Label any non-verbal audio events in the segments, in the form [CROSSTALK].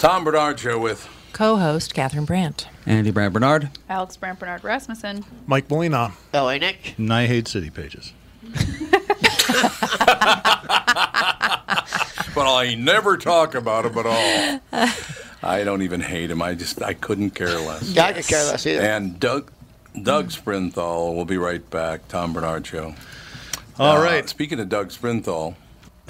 Tom Barnard Show with co-host Catherine Brandt. Andy Brandt Barnard. Alex Brandt Barnard Rasmussen. Mike Molina. LA Nick. And I hate city pages. [LAUGHS] but I never talk about him at all. I don't even hate him. I just I couldn't care less. Yeah, I could care less either. And Doug Doug Sprinthal will be right back. Tom Barnard Show. All Uh, right. Speaking of Doug Sprinthal,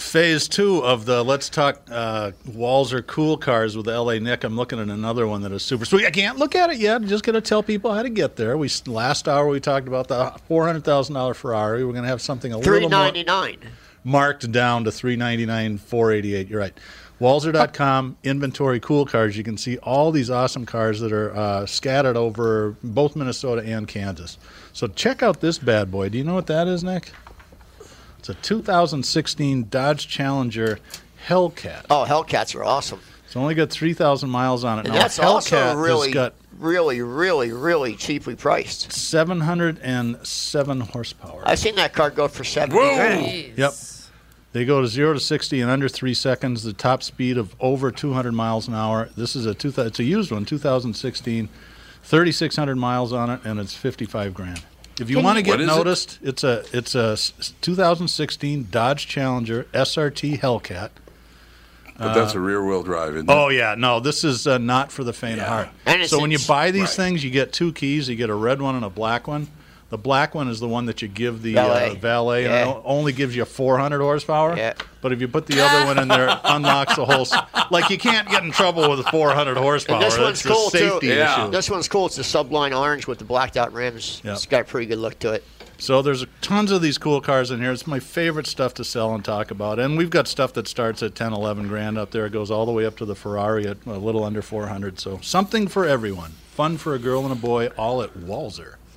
Phase two of the Let's Talk uh, Walser Cool Cars with LA Nick. I'm looking at another one that is super sweet. I can't look at it yet. I'm just going to tell people how to get there. We Last hour we talked about the $400,000 Ferrari. We're going to have something a Three little more marked down to 399 488 You're right. Walser.com, inventory cool cars. You can see all these awesome cars that are uh, scattered over both Minnesota and Kansas. So check out this bad boy. Do you know what that is, Nick? It's a 2016 Dodge Challenger Hellcat. Oh, Hellcats are awesome. It's only got 3,000 miles on it. And now, that's also Hellcat really, has got really, really, really cheaply priced. 707 horsepower. I've seen that car go for seventy Whoa! grand. Yep. They go to zero to sixty in under three seconds. The top speed of over 200 miles an hour. This is a two. It's a used one, 2016, 3,600 miles on it, and it's 55 grand. If you want to get What is it? noticed, it's a it's a s- 2016 Dodge Challenger SRT Hellcat. but that's a rear wheel drive, isn't it? Oh yeah, no, this is uh, not for the faint of heart. And it's so when you buy these right. things, you get two keys. You get a red one and a black one. The black one is the one that you give the Valet. Uh, valet, and it only gives you 400 horsepower. Yeah. But if you put the other one in there, it [LAUGHS] unlocks the whole. Like you can't get in trouble with 400 horsepower. And this That's one's cool safety too. Yeah. issue. This one's cool. It's the Sublime orange with the blacked out rims. Yeah. It's got a pretty good look to it. So there's tons of these cool cars in here. It's my favorite stuff to sell and talk about. And we've got stuff that starts at 10, 11 grand up there. It goes all the way up to the Ferrari at a little under 400. So something for everyone. Fun for a girl and a boy, all at Walser.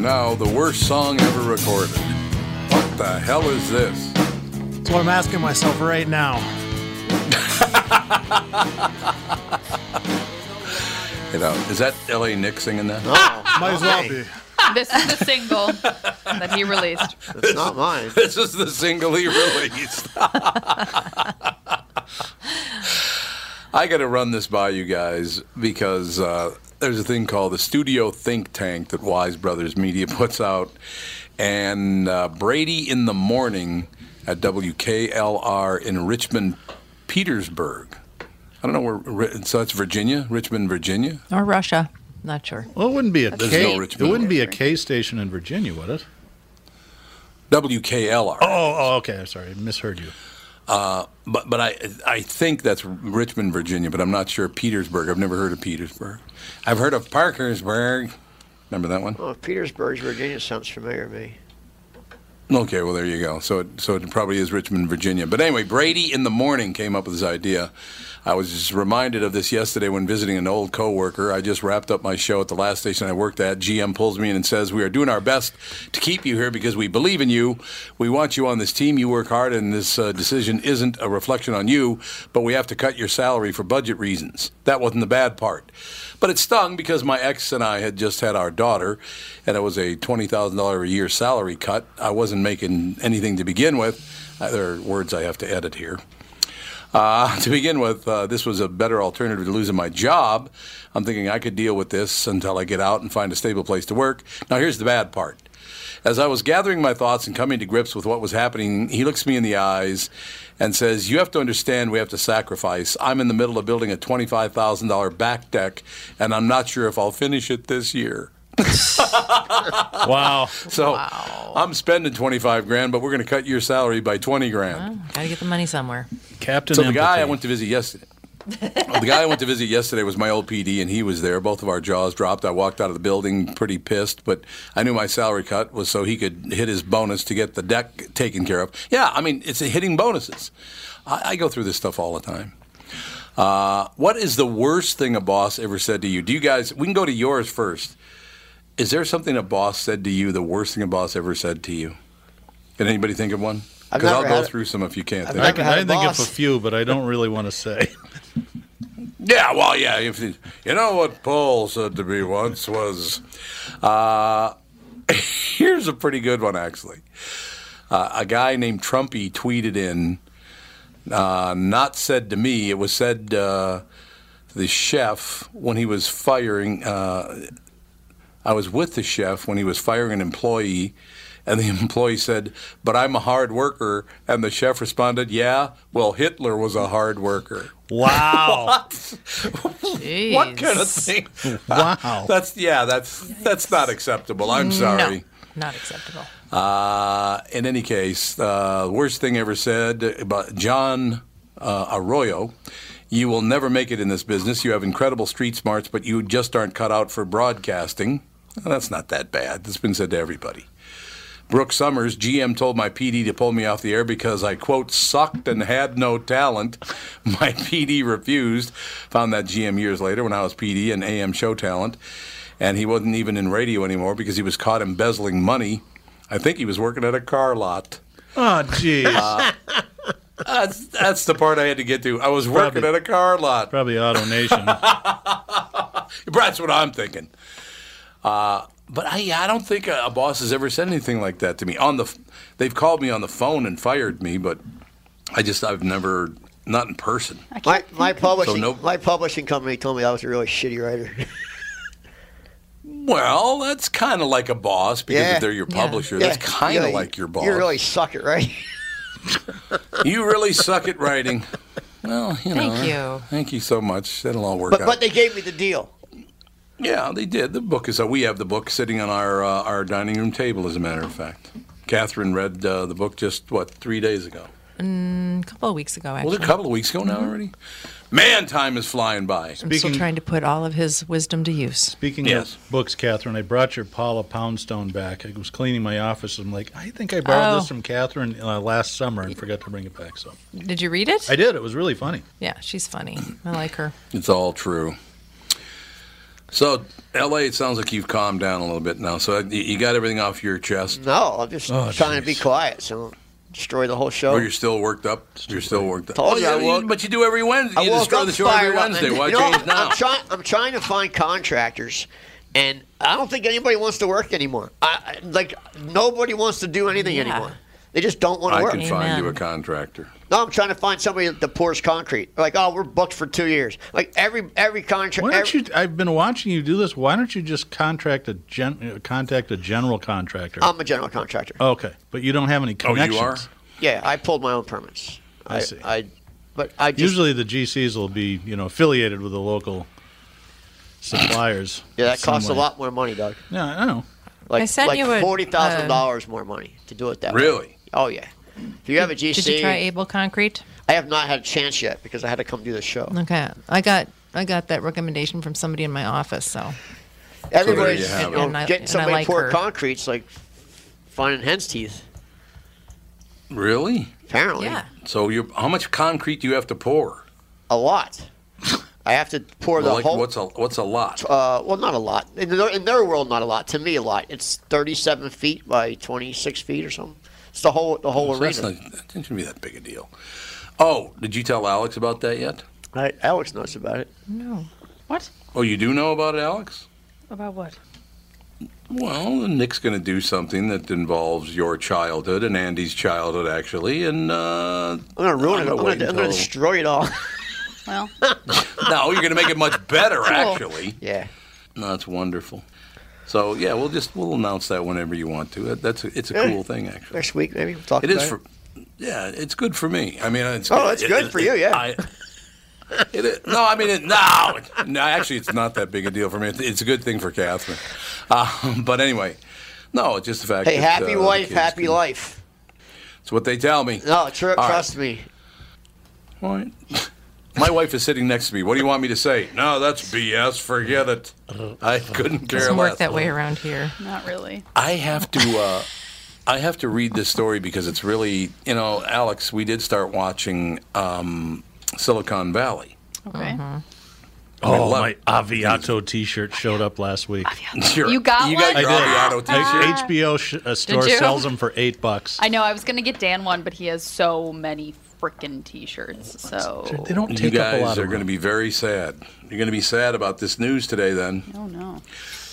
And now, the worst song ever recorded. What the hell is this? That's what I'm asking myself right now. [LAUGHS] You know, is that L.A. Nick singing that? Oh, [LAUGHS] Might as well be. [LAUGHS] This is the single that he released. It's not mine. This is the single he released. I got to run this by you guys because uh, there's a thing called the Studio Think Tank that Wise Brothers Media [LAUGHS] puts out, and uh, Brady in the morning at WKLR in Richmond, Petersburg. I don't know where. Ri- So that's Virginia, Richmond, Virginia. Or Russia. Not sure. Well, it wouldn't be a There's K. no it wouldn't be a K station in Virginia, would it? WKLR. Oh, oh okay. I'm sorry, I misheard you. Uh, but but I I think that's Richmond, Virginia, but I'm not sure. Petersburg. I've never heard of Petersburg. I've heard of Parkersburg. Remember that one? Oh, Petersburg, Virginia sounds familiar to me. Okay, well there you go. So it, so it probably is Richmond, Virginia. But anyway, Brady in the morning came up with this idea. I was reminded of this yesterday when visiting an old coworker. I just wrapped up my show at the last station I worked at. GM pulls me in and says, "We are doing our best to keep you here because we believe in you. We want you on this team. You work hard, and this uh, decision isn't a reflection on you. But we have to cut your salary for budget reasons. That wasn't the bad part." But it stung because my ex and I had just had our daughter, and it was a twenty thousand dollar a year salary cut. I wasn't making anything to begin with. There are words I have to edit here. Uh, [LAUGHS] to begin with, uh, this was a better alternative to losing my job. I'm thinking I could deal with this until I get out and find a stable place to work. Now, here's the bad part. As I was gathering my thoughts and coming to grips with what was happening, he looks me in the eyes and says, You have to understand we have to sacrifice. I'm in the middle of building a $25,000 back deck, and I'm not sure if I'll finish it this year. [LAUGHS] Wow. So I'm spending 25 grand, but we're going to cut your salary by 20 grand. Got to get the money somewhere. Captain. So the guy I went to visit yesterday. [LAUGHS] the guy I went to visit yesterday was my old PD, and he was there. Both of our jaws dropped. I walked out of the building pretty pissed, but I knew my salary cut was so he could hit his bonus to get the deck taken care of. Yeah, I mean, it's hitting bonuses. I, I go through this stuff all the time. Uh, what is the worst thing a boss ever said to you? Do you guys? We can go to yours first. Is there something a boss said to you? The worst thing a boss ever said to you? Can anybody think of one? Because I'll go had- through some if you can't. I've think. I can had I a think of a few, but I don't really want to say. [LAUGHS] Yeah, well, yeah. If you you know what Paul said to me once was, uh, [LAUGHS] here's a pretty good one actually. Uh, a guy named Trumpy tweeted in, uh, not said to me, it was said uh, to the chef when he was firing. I was with the chef when he was firing an employee. And the [LAUGHS] employee said, "But I'm a hard worker." And the chef responded, "Yeah, well, Hitler was a hard worker." Wow. [LAUGHS] Jeez. What kind of thing? Wow. [LAUGHS] That's yeah. That's that's not acceptable. I'm sorry. No, not acceptable. Uh, in any case, uh, worst thing ever said about John uh, Arroyo. You will never make it in this business. You have incredible street smarts, but you just aren't cut out for broadcasting. Well, that's not that bad. That's been said to everybody. Brooke Summers, GM told my PD to pull me off the air because I, quote, sucked and had no talent. [LAUGHS] My PD refused. Found that GM years later when I was PD and AM show talent. And he wasn't even in radio anymore because he was caught embezzling money. I think he was working at a car lot. Oh, jeez. Uh, that's, that's the part I had to get to. I was working Probably- at a car lot. Probably Auto Nation. [LAUGHS] That's what I'm thinking. Uh, but I, I don't think a, a boss has ever said anything like that to me. On the, they've called me on the phone and fired me, but I just I've never not in person. My, my publishing no- my publishing company told me I was a really shitty writer. [LAUGHS] Well, that's kind of like a boss because Yeah. if they're your Yeah. publisher, that's Yeah, kind of yeah, like your boss. You really suck at writing. [LAUGHS] You really suck at writing. Well, you know. Thank you. Thank you so much. That'll all work But out. but they gave me the deal. Yeah, they did. The book is. Uh, we have the book sitting on our uh, our dining room table. As a matter of fact, Catherine read uh, the book just what three days ago. A couple of weeks ago, Was actually. it a couple of weeks ago now already? Man, time is flying by. I'm still Speaking- trying to put all of his wisdom to use. Speaking Yes. of books, Catherine, I brought your Paula Poundstone back. I was cleaning my office. I'm like, I think I borrowed Oh. this from Catherine uh, last summer and forgot to bring it back. So Did you read it? I did. It was really funny. Yeah, she's funny. I like her. It's all true. So, L.A. It sounds like you've calmed down a little bit now. So you- you got everything off your chest. No, I'm just Oh, trying to be quiet, so destroy the whole show. Or you're still worked up. You're still worked up. Told oh, you yeah, woke- but you do every Wednesday. I You destroy the show every Wednesday. Why you know, change now? I'm trying. I'm trying to find contractors and I don't think anybody wants to work anymore. I, I- like nobody wants to do anything Yeah. anymore. They just don't want to work. I work. can find you a contractor. No, I'm trying to find somebody that pours concrete. Like, oh, we're booked for two years. Like every every contract. Why don't you? I've been watching you do this. Why don't you just contract a gen, uh, contact a general contractor? I'm a general contractor. okay, but you don't have any connections. Oh, you are? Yeah, I pulled my own permits. I see. I, but I just, Usually the GCs will be, you know, affiliated with the local suppliers. [COUGHS] yeah, that some costs a lot more money, Doug. Yeah, I know. Like, I sent like you a- forty thousand dollars more money to do it that way. Really? Oh yeah. If you have a GC, Did you try Able Concrete? I have not had a chance yet because I had to come do the show. Okay, I got I got that recommendation from somebody in my office. So Everybody's you you know, it. And getting and I somebody like to pour her. concrete's like finding hen's teeth. Really? Apparently, yeah, So you, how much concrete do you have to pour? a lot. I have to pour the Well, like, whole. what's a what's a lot? Uh, well, not a lot. In their, in their world, not a lot. To me, a lot. It's 37 feet by 26 feet or something. It's the whole the whole So that's arena. not, that didn't be that big a deal. Oh, did you tell Alex about that yet? I, Alex knows about it. no. What? Oh, you do know about it, Alex? About what? Well, Nick's going to do something that involves your childhood and Andy's childhood, actually, and uh, I'm gonna ruin I'm it. I'm gonna I'm gonna until- destroy it all. Well, [LAUGHS] no, you're going to make it much better, actually. yeah. No, that's wonderful. So yeah, we'll just we'll announce that whenever you want to. That's a, it's a cool thing, actually. Next week, maybe we'll talk It about is for. Yeah, it's good for me. I mean, it's. Oh, it's good for you, yeah. I, it is, no, I mean, it, no, it- no. Actually, it's not that big a deal for me. It's, it's a good thing for Catherine. Uh, but anyway, no, it's just the fact. Hey, that, happy uh, wife, happy can- life. It's what they tell me. No, tr- All right. trust me. What? My wife is sitting next to me. What do you want me to say? No, that's BS. Forget it. I couldn't care Doesn't less. work that way around here. not really. I have to. Uh, I have to read this story because it's really, you know, Alex. We did start watching um, Silicon Valley. Okay. Oh, love- my Aviato T-shirt showed up last week. Sure. You got you got one? your I Aviato did. T-shirt. HBO sh- uh, store sells them for eight bucks. I know. I was gonna get Dan one, but he has so many freaking T-shirts. So They don't You take up a guys lot are going to be very sad. You're going to be sad about this news today. Then Oh no.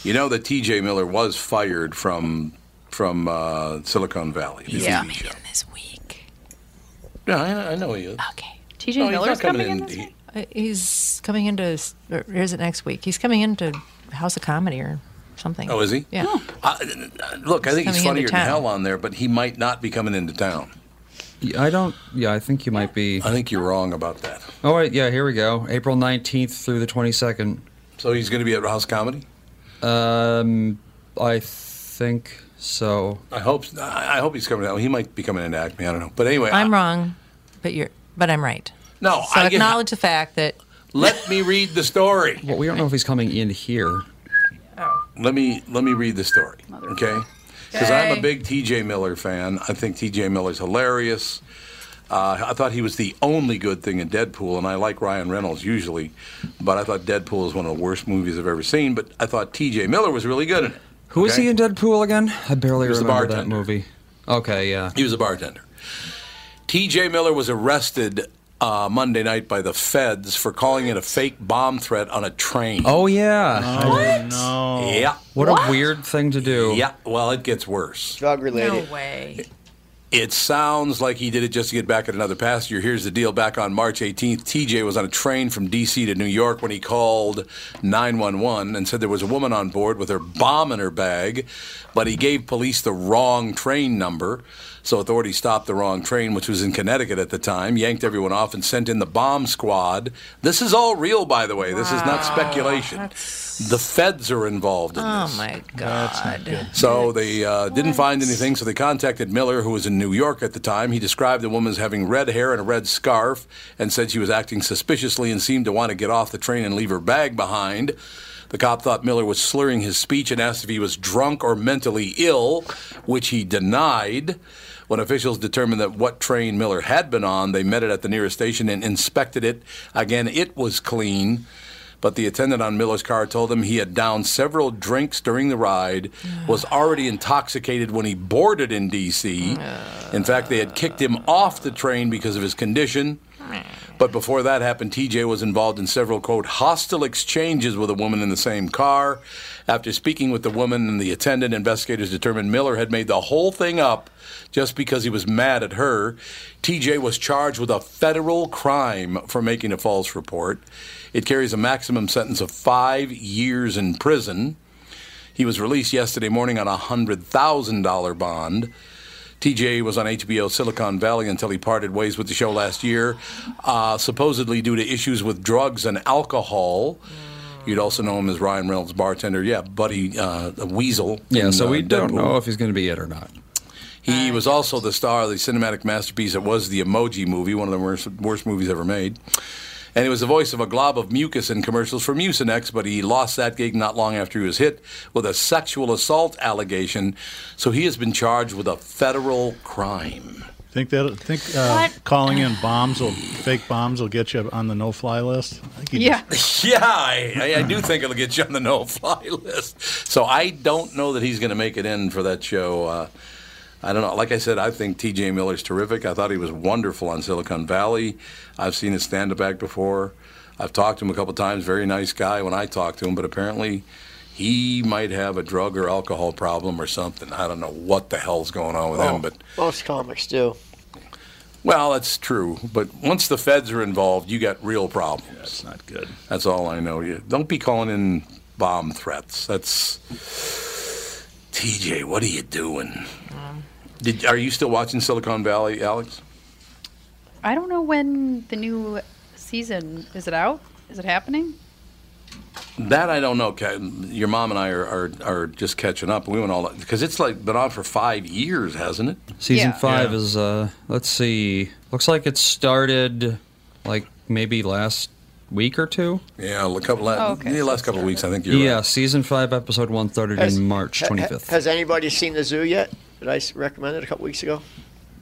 you know that T.J. Miller was fired from from uh, Silicon Valley. the Yeah. TV show. This week. Yeah, I, I know he is. Okay. TJ No, he's Miller's coming coming in. in. this he- week? Uh, He's coming into, or is it next week? He's coming into House of Comedy or something. Oh, is he? Yeah. Uh, look, I think he's coming funnier than hell on there, but he might not be coming into town. Yeah, I don't. Yeah, I think you might be. I think you're wrong about that. Oh wait, yeah. Here we go. April nineteenth through the twenty second. So he's going to be at House Comedy. Um, I think so. I hope. I I hope he's coming out. He might be coming into Acme. I don't know. But anyway, I'm I- wrong, but you're, but I'm right. No, So I get- acknowledge the fact that Let me read the story. Well, we don't know if he's coming in here. Oh. Let me let me read the story, okay? Because I'm a big T.J. Miller fan. I think T.J. Miller's hilarious. Uh, I thought he was the only good thing in Deadpool, and I like Ryan Reynolds usually, but I thought Deadpool is one of the worst movies I've ever seen. But I thought T.J. Miller was really good in it. Who is okay? he in Deadpool again? I barely was remember that movie. Okay, yeah. He was a bartender. T.J. Miller was arrested uh, Monday night by the feds for calling it a fake bomb threat on a train. Oh yeah. Oh, no. Yeah. What, a weird thing to do. Yeah. Well, it gets worse. Drug no related. way. It sounds like he did it just to get back at another passenger. Here's the deal. Back on March 18th, TJ was on a train from D.C. to New York when he called 911 and said there was a woman on board with her bomb in her bag, but he gave police the wrong train number. So authorities stopped the wrong train, which was in Connecticut at the time, yanked everyone off, and sent in the bomb squad. This is all real, by the way. This is not speculation. The feds are involved in Oh this. my God. So they uh, didn't find anything, so they contacted Miller, who was in New York at the time. He described the woman as having red hair and a red scarf and said she was acting suspiciously and seemed to want to get off the train and leave her bag behind. The cop thought Miller was slurring his speech and asked if he was drunk or mentally ill, which he denied. When officials determined that what train Miller had been on, they met it at the nearest station and inspected it. Again, it was clean. But the attendant on Miller's car told him he had downed several drinks during the ride, was [SIGHS] already intoxicated when he boarded in D.C. In fact, they had kicked him off the train because of his condition. But before that happened, TJ was involved in several, quote, hostile exchanges with a woman in the same car. After speaking with the woman and the attendant, investigators determined Miller had made the whole thing up just because he was mad at her. TJ was charged with a federal crime for making a false report. It carries a maximum sentence of five years in prison. He was released yesterday morning on a $100,000 bond. TJ was on HBO Silicon Valley until he parted ways with the show last year, uh, supposedly due to issues with drugs and alcohol. You'd also know him as Ryan Reynolds' bartender. Yeah, Buddy uh, Weasel. Yeah, in, so uh, we don't Deadpool. know if he's going to be it or not. He was also the star of the cinematic masterpiece that was the Emoji Movie, one of the worst, worst movies ever made. And he was the voice of a glob of mucus in commercials for Mucinex, but he lost that gig not long after he was hit with a sexual assault allegation. So he has been charged with a federal crime. Think that think uh, calling in bombs will fake bombs will get you on the no-fly list. I think just- [LAUGHS] yeah, I, I, I do think it'll get you on the no-fly [LAUGHS] list. So I don't know that he's going to make it in for that show. Uh, I don't know. Like I said, I think T.J. Miller's terrific. I thought he was wonderful on Silicon Valley. I've seen his stand-up act before. I've talked to him a couple times. Very nice guy when I talked to him, but apparently he might have a drug or alcohol problem or something. I don't know what the hell's going on with Oh, him, but most comics do. well, that's true. But once the feds are involved, you got real problems. That's not good. That's all I know. You don't be calling in bomb threats. That's TJ. What are you doing? Did, are you still watching Silicon Valley, Alex? I don't know when the new season is it out? Is it happening? That I don't know. Your mom and I are, are, are just catching up. We went all because it's like been on for five years, hasn't it? Season Yeah. five Yeah. is, uh, let's see, looks like it started like maybe last week or two. Yeah, a couple. Oh, okay. The last couple of weeks, I think you're yeah, right. season five, episode one started Has- in March ha- ha- 25th. Has anybody seen the zoo yet? Did I recommend it a couple weeks ago?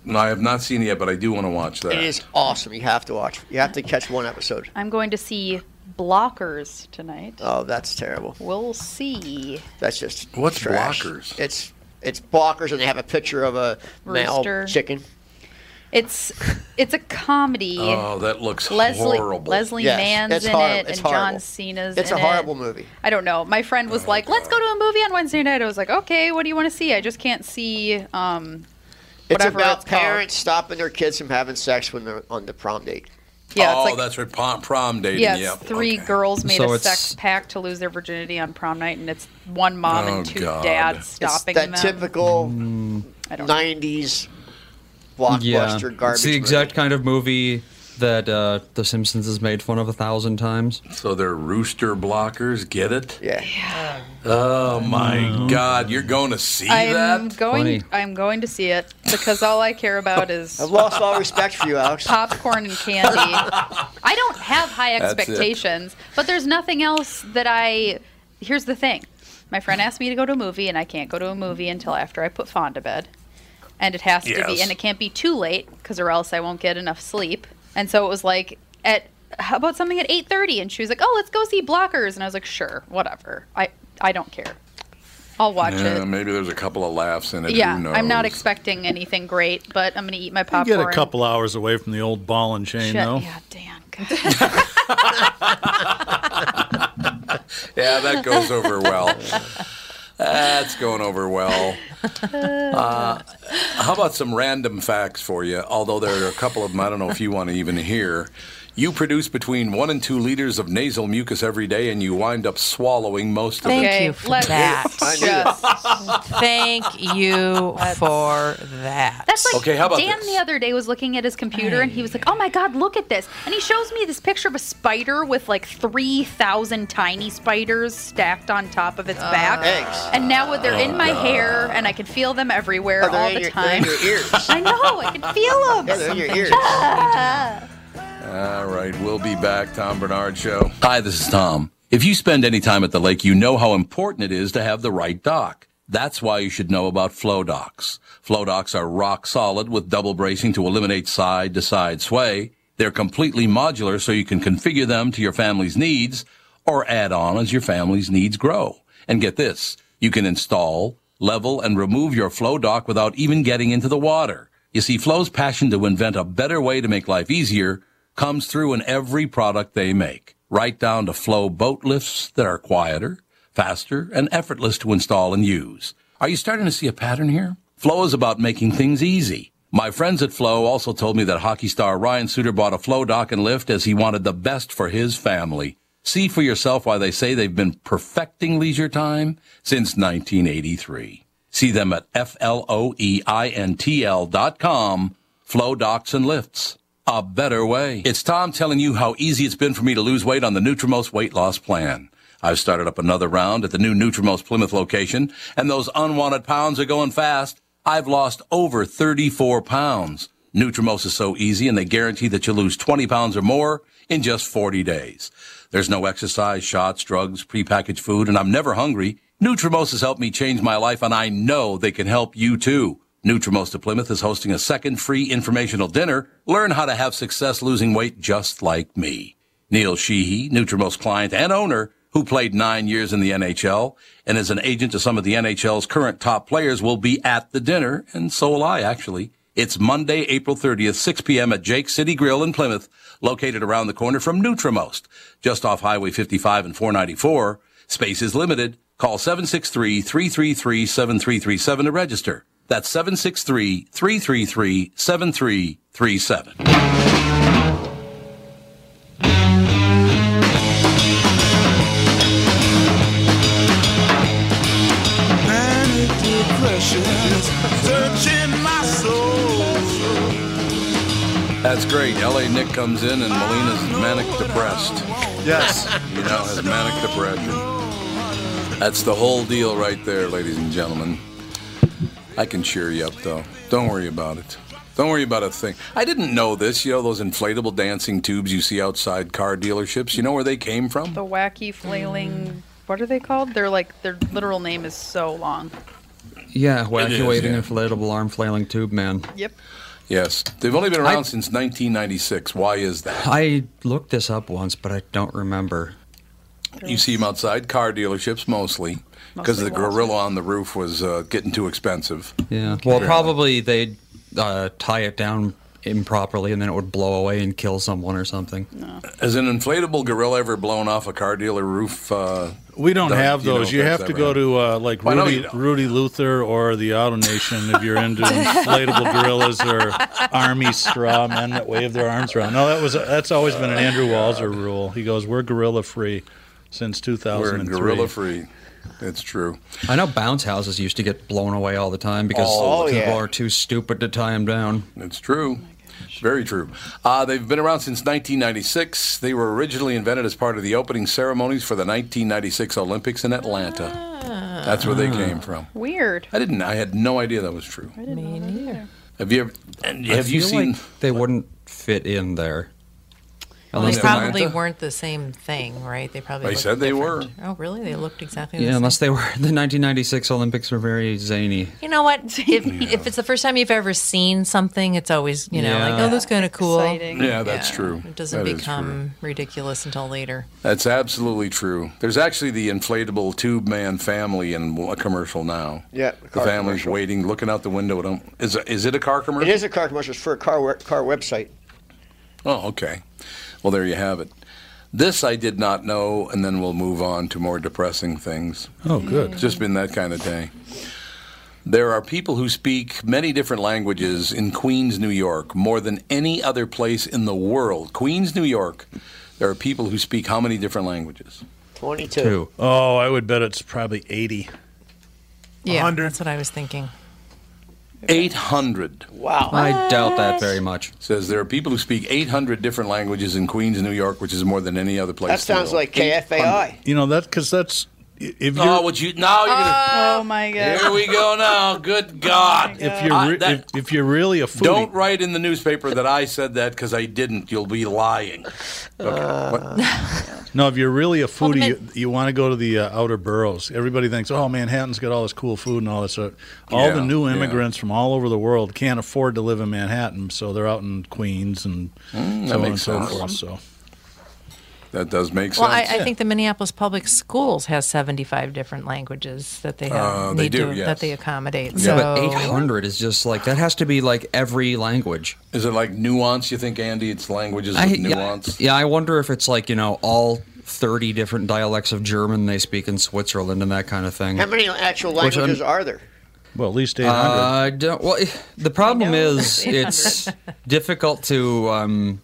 No, I have not seen it yet, but I do want to watch that. It is awesome. You have to watch. You have to catch one episode. I'm going to see Blockers tonight. Oh, that's terrible. We'll see. That's just What's trash. Blockers? It's it's blockers, and they have a picture of a male Rooster. chicken. It's it's a comedy. [LAUGHS] Oh, that looks Leslie horrible. Leslie Yes, Mann's it's in horrible. it, It's and John horrible. Cena's. It's in a it. horrible movie. I don't know. My friend Oh, was like, "Let's go to a movie on Wednesday night." I was like, "Okay, what do you want to see?" I just can't see. Um, It's Whatever about it's called. parents stopping their kids from having sex when they're on the prom date. yeah, oh, it's like that's right. Prom, prom dating. yeah, yep. three okay. girls made So a sex pact to lose their virginity on prom night, and it's one mom Oh, and two God. dads It's stopping that them. typical I don't know. '90s blockbuster yeah, garbage. it's the exact movie. kind of movie that uh, The Simpsons has made fun of a thousand times. So they're rooster blockers. Get it? Yeah. Oh my God! You're going to see that? I'm going. Funny. I'm going to see it because all I care about is I've lost all respect for you, Alex. [LAUGHS] popcorn and candy. I don't have high expectations, but there's nothing else that I. Here's the thing: my friend asked me to go to a movie, and I can't go to a movie until after I put Fawn to bed, and it has to be, and it can't be too late because or else I won't get enough sleep. And so it was like at how about something at 8:30, and she was like, "Oh, let's go see Blockers," and I was like, "Sure, whatever. I I don't care. I'll watch Yeah, it." maybe there's a couple of laughs in it. Yeah, Who I'm not expecting anything great, but I'm gonna eat my You popcorn. get a couple hours away from the old ball and chain, Shut- though. Yeah, Dan. [LAUGHS] [LAUGHS] Yeah, that goes over well. [LAUGHS] That's going over well. Uh, how about some random facts for you? Although there are a couple of them I don't know if you want to even hear. You produce between one and two liters of nasal mucus every day, and you wind up swallowing most of Thank it. Thank you for let's that. I knew that. just. Thank you for that. That's like Okay, how about Dan this? the other day was looking at his computer and he was like, "Oh my God, look at this!" And he shows me this picture of a spider with like three thousand tiny spiders stacked on top of its uh, back. Eggs. And now they're oh, in my Oh, God. hair and I can feel them everywhere Oh, all in the your, they're time. in your ears. [LAUGHS] I know, I can feel them. Yeah, they're in your ears. All right, we'll be back. Tom Barnard Show. Hi, this is Tom. If you spend any time at the lake, you know how important it is to have the right dock. That's why you should know about Floe Docks. Floe Docks are rock solid with double bracing to eliminate side to side sway. They're completely modular so you can configure them to your family's needs or add on as your family's needs grow. And get this, you can install, level, and remove your Floe Dock without even getting into the water. You see, Floe's passion to invent a better way to make life easier comes through in every product they make, right down to Floe boat lifts that are quieter, faster, and effortless to install and use. Are you starting to see a pattern here? Floe is about making things easy. My friends at Floe also told me that hockey star Ryan Suter bought a Floe dock and lift as he wanted the best for his family. See for yourself why they say they've been perfecting leisure time since 1983. See them at F-L-O-E-I-N-T-L dot com, Floe Docks and Lifts. A better way. It's Tom telling you how easy it's been for me to lose weight on the Nutrimost weight loss plan. I've started up another round at the new Nutrimost Plymouth location, and those unwanted pounds are going fast. I've lost over 34 pounds. Nutrimost is so easy, and they guarantee that you'll lose 20 pounds or more in just 40 days. There's no exercise, shots, drugs, prepackaged food, and I'm never hungry. Nutrimost has helped me change my life, and I know they can help you too. Nutrimost of Plymouth is hosting a second free informational dinner. Learn how to have success losing weight just like me. Neil Sheehy, Nutrimost client and owner, who played nine years in the NHL and is an agent to some of the NHL's current top players, will be at the dinner, and so will I, actually. It's Monday, April 30th, 6 p.m. at Jake City Grill in Plymouth, located around the corner from Nutrimost, just off Highway 55 and 494. Space is limited. Call 763-333-7337 to register. That's 763-333-7337. Depression is searching my soul. That's great. LA Nick comes in and Molina's manic depressed. Yes. You know, has manic depression. That's the whole deal right there, ladies and gentlemen. I can cheer you up, though. Don't worry about it. Don't worry about a thing. I didn't know this. You know those inflatable dancing tubes you see outside car dealerships? You know where they came from? The wacky flailing. What are they called? They're like their literal name is so long. Yeah, It wacky is, waving yeah. inflatable arm flailing tube man. Yep. Yes. They've only been around I- since 1996. Why is that? I looked this up once, but I don't remember. You see them outside car dealerships mostly because the gorilla on the roof was uh, getting too expensive. Yeah. Well, Yeah. probably they'd uh, tie it down improperly, and then it would blow away and kill someone or something. Has an inflatable gorilla ever blown off a car dealer roof? Uh, We don't Doug, have do you know those. You, have to go happened? to uh, like Well, Rudy, you. Rudy Luther or the Auto Nation if you're into [LAUGHS] inflatable gorillas or army straw men that wave their arms around. No, that was that's always been an Andrew Walser rule. He goes, "We're gorilla free since 2003. We're 2003." gorilla free. It's true. I know bounce houses used to get blown away all the time because Oh, people yeah. are too stupid to tie them down. It's true. Very true. Uh, they've been around since 1996. They were originally invented as part of the opening ceremonies for the 1996 Olympics in Atlanta. That's where they came from. Weird. I didn't. I had no idea that was true. I didn't know that either. Have you ever? And I have you seen? like they wouldn't fit in there? Well, they probably Atlanta? weren't the same thing, right? They probably. They looked said they different. Oh, really? They looked exactly the Yeah, same. unless they were [LAUGHS] the 1996 Olympics were very zany. You know what? If, if it's the first time you've ever seen something, it's always you know like oh that's kind of cool. Exciting. Yeah, that's true. It doesn't That is become ridiculous until later. That's absolutely true. There's actually the inflatable tube man family in a commercial now. Yeah, The car family's commercial. waiting, looking out the window. At 'em. Is is it a car commercial? It is a car commercial it's for a car car website. Oh, okay. Well, there you have it. This I did not know, and then we'll move on to more depressing things. Oh, good. It's just been that kind of day. There are people who speak many different languages in Queens, New York, more than any other place in the world. Queens, New York, there are people who speak how many different languages? 22. Two. Oh, I would bet it's probably 80. Yeah, 100. that's what I was thinking. 800. Wow. I doubt that very much. Says there are people who speak 800 different languages in Queens, New York, which is more than any other place. That sounds world. like KFAI. You know that because that's if you Oh, would you? Now you're gonna. Oh my god. Here we go now. Good [LAUGHS] God. if you're I- re- that- if, if you're really a foodie. Don't write in the newspaper that I said that because I didn't. You'll be lying. Okay. what? [LAUGHS] No, if you're really a foodie, the you, you want to go to the uh, outer boroughs. Everybody thinks, oh, Manhattan's got all this cool food and all this. Uh, all Yeah, the new yeah. immigrants from all over the world can't afford to live in Manhattan, so they're out in Queens and Mm, that so on and makes so forth. So That does make sense. Well, I, I think the Minneapolis Public Schools has 75 different languages that they have Uh, they do, to, yes. that they accommodate. Yeah, so but 800 is just like that has to be like every language. Is it like nuance? You think, Andy? It's languages I, with nuance. yeah, I wonder if it's like you know all 30 different dialects of German they speak in Switzerland and that kind of thing. How many actual languages are there? Well, at least 800. Uh, I don't, well, the problem is [LAUGHS] it's difficult to um,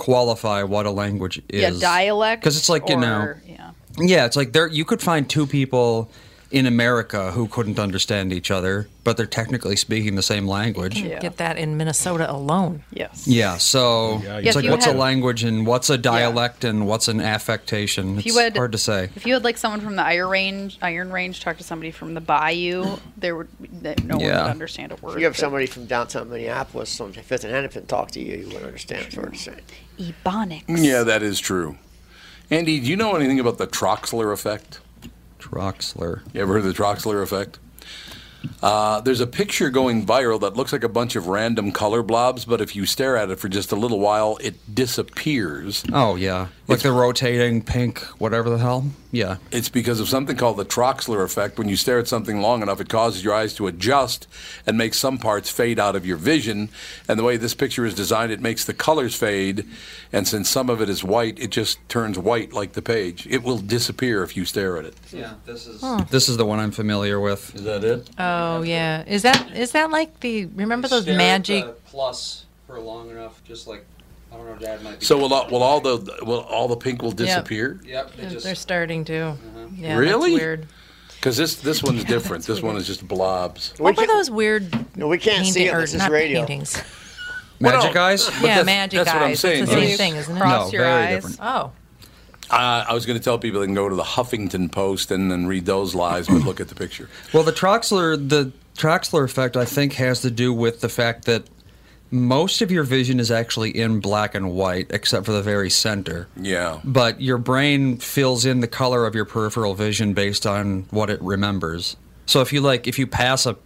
qualify what a language is. Yeah, dialect. Because it's like you know, Yeah. yeah, it's like there you could find two people in America who couldn't understand each other, but they're technically speaking the same language. Yeah. get that in Minnesota alone. Yes. Yeah, so Yeah, it's if like what's had- a language and what's a dialect and what's an affectation. It's you had- hard to say. If you had like someone from the Iron Range, Iron Range, talk to somebody from the Bayou, there would that no one Yeah. would understand a word. If you have but- somebody from downtown Minneapolis, from Fifth and Hennepin, talk to you, you wouldn't understand what they're saying. Ebonics. Yeah, that is true. Andy, do you know anything about the Troxler effect? Troxler. You ever heard of the Troxler effect? Uh, there's a picture going viral that looks like a bunch of random color blobs, but if you stare at it for just a little while, it disappears. Oh yeah, like the rotating pink, whatever the hell. Yeah. It's because of something called the Troxler effect. When you stare at something long enough, it causes your eyes to adjust and makes some parts fade out of your vision. And the way this picture is designed, it makes the colors fade. And since some of it is white, it just turns white like the page. It will disappear if you stare at it. Yeah, this is this is the one I'm familiar with. Is that it? Oh yeah, is that is that like the remember those magic? plus for long enough, just like I don't know, Dad might. So will all, will all the will all the pink will disappear? Yep. They're, they're starting to. Yeah, Really? That's weird. Because this this one's [LAUGHS] different. This one is just blobs. What were those weird? No, we can't see painting- it. or This is not radio. paintings. [LAUGHS] Magic eyes. But yeah, that's- magic that's eyes. what I'm saying. It's the same Yes. thing, isn't it? Cross No, your very eyes. different. Oh, Uh, I was going to tell people they can go to the Huffington Post and then read those lies, but look at the picture. Well, the Troxler the Troxler effect, I think, has to do with the fact that most of your vision is actually in black and white, except for the very center. Yeah. But your brain fills in the color of your peripheral vision based on what it remembers. So if you like, if you pass a,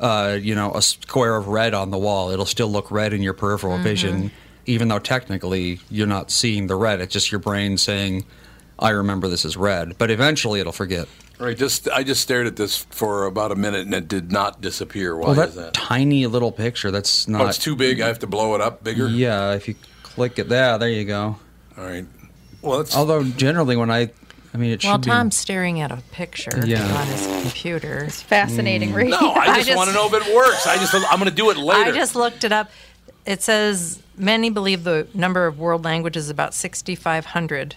uh, you know, a square of red on the wall, it'll still look red in your peripheral vision, even though technically you're not seeing the red. It's just your brain saying, "I remember this is red." But eventually, it'll forget. Right. Just I just stared at this for about a minute and it did not disappear. Why well, that, is that? tiny little picture, that's not. Oh, it's too big. I have to blow it up bigger. Yeah, if you click it there, there you go. All right. Well, it's Although generally, when I, I mean, it well, should be. Tom's staring at a picture Yeah. on his computer. It's Fascinating Mm. radio. no. I [LAUGHS] I just, just- want to know if it works. I just I'm going to do it later. I just looked it up. It says many believe the number of world languages is about 6,500.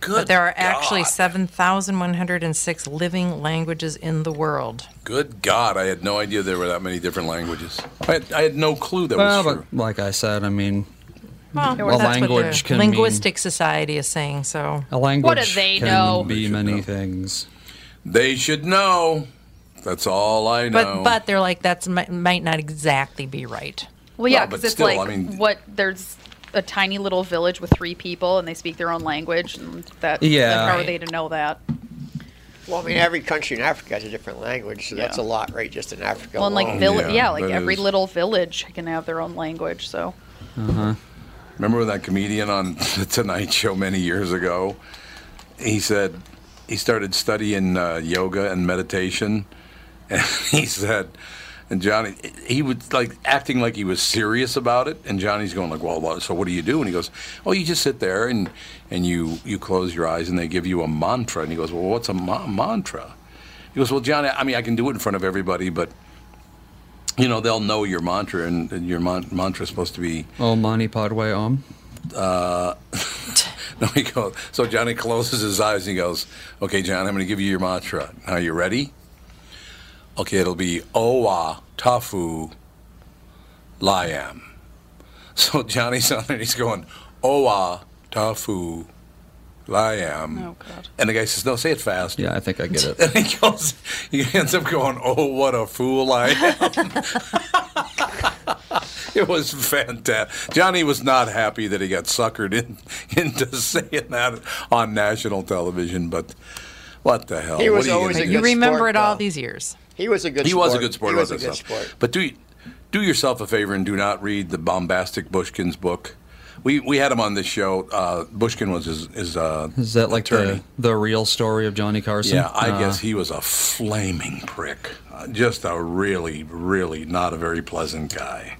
Good but there are actually God. 7,106 living languages in the world. Good God! I had no idea there were that many different languages. I had, I had no clue that well, was but true. like I said, I mean, Well, A that's what language the can mean- linguistic society is saying. So a language what do they can know? be should many know. things. They should know. That's all I know. But but they're like that's might, might not exactly be right. Well, yeah, Well, but because it's still, like I mean- what there's a tiny little village with three people and they speak their own language, and that Yeah. then how are Right. they to know that? Well, I mean, every country in Africa has a different language, so that's a lot, right? Just in Africa. Well, and like village, Yeah, yeah, like every is- little village can have their own language. So Remember when that comedian on [LAUGHS] the Tonight Show many years ago? He said he started studying uh, yoga and meditation, [LAUGHS] and he said, and Johnny, he was like acting like he was serious about it, and Johnny's going like, "Well, so what do you do?" And he goes, "Oh, you just sit there and and you you close your eyes and they give you a mantra." And he goes, "Well, what's a ma- mantra?" He goes, "Well, Johnny, I mean, I can do it in front of everybody, but." You know they'll know your mantra, and, and your man- mantra is supposed to be Om Mani Padme Om. uh, [LAUGHS] no, he goes. So Johnny closes his eyes and he goes, "Okay, John, I'm going to give you your mantra. Now you ready? Okay, it'll be Owa Tafu Liam. [LAUGHS] So Johnny's on there. and He's going Owa Tafu Liam. Oh, God. And the guy says, "No, say it fast." Yeah, I think I get it. [LAUGHS] And he goes, he ends up going, "Oh, what a fool I am." [LAUGHS] it was fantastic. Johnny was not happy that he got suckered in, into saying that on national television, but what the hell? He was what are you always gonna a do? You remember sport, it all though. these years. He was a good. He sport. was a good sport He was a good stuff. sport. But do do yourself a favor and do not read the bombastic Bushkin's book We we had him on this show. Uh, Bushkin was his, his uh, Is that like attorney. the the real story of Johnny Carson? Yeah, I Uh, guess he was a flaming prick. Uh, just a really, really not a very pleasant guy.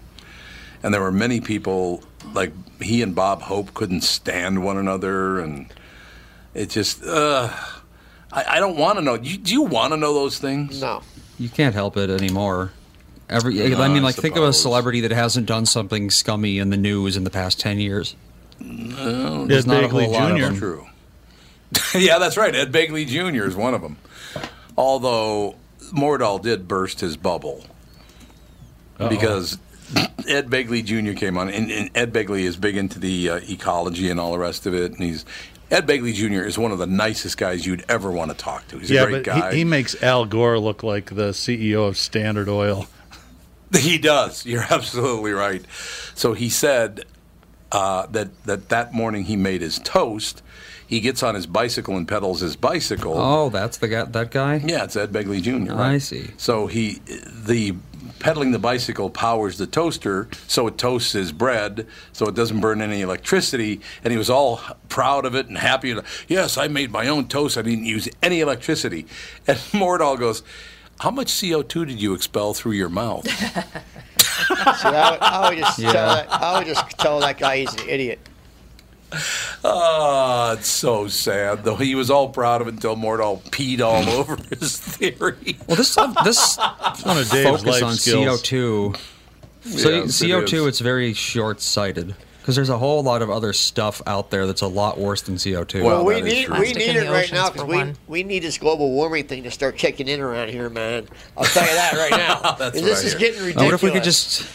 And there were many people, like he and Bob Hope, couldn't stand one another. And it just, uh, I, I don't want to know. You, do you want to know those things? No. You can't help it anymore. Every, No, I mean, I like, think of a celebrity that hasn't done something scummy in the news in the past ten years. No, There's Ed not a Begley whole lot of Jr. them. True. [LAUGHS] yeah, that's right. Ed Begley Jr. is one of them. Although Mordahl did burst his bubble because Ed Begley Jr. came on, and, and Ed Begley is big into the uh, ecology and all the rest of it. And he's Ed Begley Jr. is one of the nicest guys you'd ever want to talk to. He's yeah, a great but guy. He, he makes Al Gore look like the CEO of Standard Oil. [LAUGHS] He does. You're [LAUGHS] absolutely right. So he said uh, that that that morning he made his toast. He gets on his bicycle and pedals his bicycle. Oh, that's the guy. That guy. Yeah, it's Ed Begley Jr. I see. So he the pedaling the bicycle powers the toaster, so it toasts his bread, so it doesn't burn any electricity. And he was all proud of it and happy. Yes, I made my own toast. I didn't use any electricity. [LAUGHS] And Mordahl goes. How much CO2 did you expel through your mouth? [LAUGHS] See, I, would, I would just Yeah. tell that, I would just tell that guy he's an idiot. [LAUGHS] Ah, it's so sad. Though he was all proud of it until Mordahl peed all over [LAUGHS] his theory. Well, this this [LAUGHS] one of Dave's focus life on skills. CO2. So Yes, CO2, is. it's very short-sighted because there's a whole lot of other stuff out there that's a lot worse than CO2. Well, we need we need it right now because we, we need this global warming thing to start kicking in around here, man. I'll tell you that right now. That's this right. is getting I ridiculous. wonder if we could just.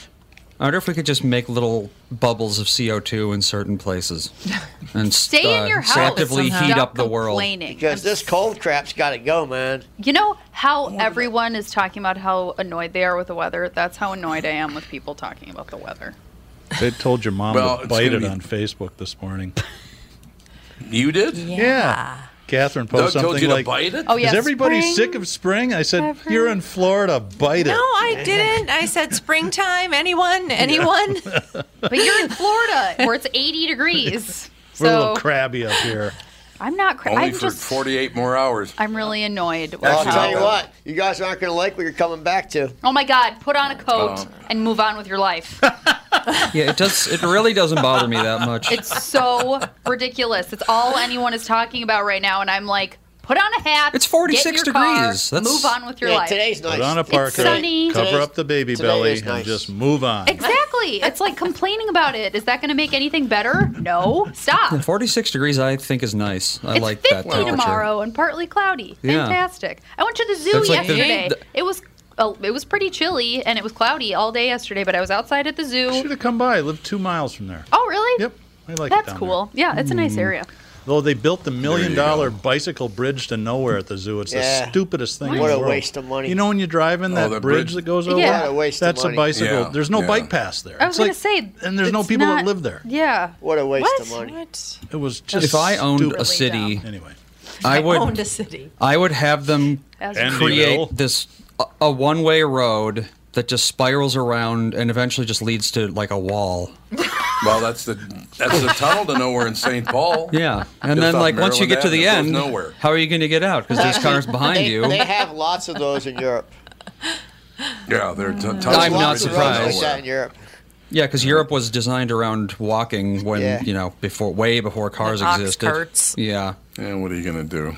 I wonder if we could just make little bubbles of CO2 in certain places, [LAUGHS] and Stay in uh, your house. actively Stop heat up the world. complaining. because this cold crap's got to go, man. You know how everyone is talking about how annoyed they are with the weather? That's how annoyed I am with people talking about the weather. They told your mom Well, to bite it be- on Facebook this morning. You did? Yeah. Catherine Doug posted told something you to like, bite it? Oh, yeah, "Is everybody spring, sick of spring?" I said, "You're in Florida. Bite No, it." No, I didn't. I said springtime. Anyone? Anyone? [LAUGHS] But you're in Florida where it's 80 degrees. We're a little crabby up here. I'm not cra- Only I'm for just 48 more hours. I'm really annoyed. Well, I'll tell you what, you guys aren't going to like what you're coming back to. Oh my god, put on a oh. coat Oh. and move on with your life. [LAUGHS] Yeah, it does. It really doesn't bother me that much. It's so ridiculous. It's all anyone is talking about right now and I'm like, put on a hat. It's 46 get in your car, degrees. That's- move on with your yeah, life. today's nice. Put on a parka, sunny. cover Today's- up the baby belly, nice. and just move on. Exactly. It's like complaining about it. Is that going to make anything better? No. Stop. [LAUGHS] 46 degrees, I think, is nice. I it's like 50 that temperature. tomorrow and partly cloudy. Yeah. Fantastic. I went to the zoo That's like the- yesterday. the- it was uh, it was pretty chilly and it was cloudy all day yesterday, but I was outside at the zoo. Should have come by. I live two miles from there. Oh, really? Yep, I like it That's down cool. Yeah, it's a nice area. There. Though they built the million dollar dollar bicycle bridge to nowhere at the zoo. It's Yeah. the stupidest thing. in What a world. waste of money. You know when you drive in Oh, that the bridge, bridge. that goes over? Yeah. What a waste of That's a bicycle. Yeah, There's no yeah. bike path there. I was It's going like- to say and there's no people not- that live there. Yeah. What a waste What? of money. What? It was just. If I owned stupid. a city, Anyway, I would owned a city. I would have them As create this a, a one-way road that just spirals around and eventually just leads to like a wall. [LAUGHS] Well, that's the that's the tunnel to nowhere in St. Paul. Yeah, and Just then off like once you get to the Avenue, it goes end, nowhere. how are you going to get out? Because there's cars [LAUGHS] behind they, you. They have lots of those in Europe. Yeah, they're t- tunnels I'm and not bridges lots of roads nowhere. like that in Europe. Yeah, because Europe was designed around walking when Yeah. you know before way before cars ox existed. carts. Yeah. And what are you going to do?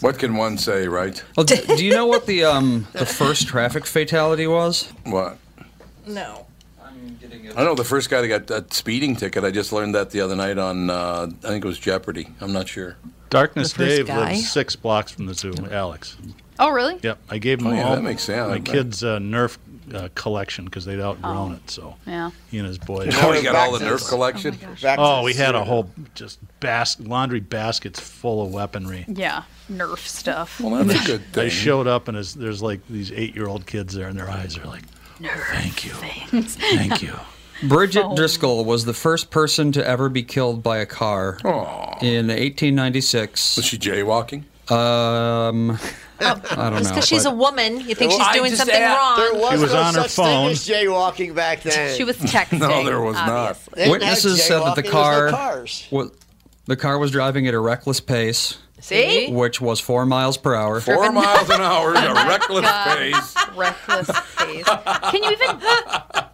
What can one say, right? Well, d- do you know what the um the first traffic fatality was? What? No. I know the first guy that got that speeding ticket. I just learned that the other night on, uh, I think it was Jeopardy. I'm not sure. Darkness The first Dave guy? lives six blocks from the zoo. Alex. Oh, really? Yep, I gave him Oh, yeah, all that makes sense. my kids' uh, Nerf uh, collection because they'd outgrown Oh. it. So Yeah. he and his boys. Oh, you got all the Nerf collection? Back Oh, the we had a zoo. whole just bas- laundry baskets full of weaponry. Yeah. Nerf stuff. Well, that's a good I thing. showed up and there's, there's like these eight year old kids there, and their eyes are like, "Thank you, thank you." [LAUGHS] Bridget Oh. Driscoll was the first person to ever be killed by a car Aw. in 1896. Was she jaywalking? Um, [LAUGHS] I don't Just know. because she's a woman, you think Well, she's doing just something asked- wrong. There was, She was no on her such phone. thing as jaywalking back then. [LAUGHS] She was texting. No, there was not. obviously. Didn't Witnesses said that the jaywalking, there was no car, cars. wa- the car was driving at a reckless pace, See? which was four miles per hour. Four miles an hour at [LAUGHS] a oh reckless God. pace. Reckless pace. [LAUGHS] Can you even?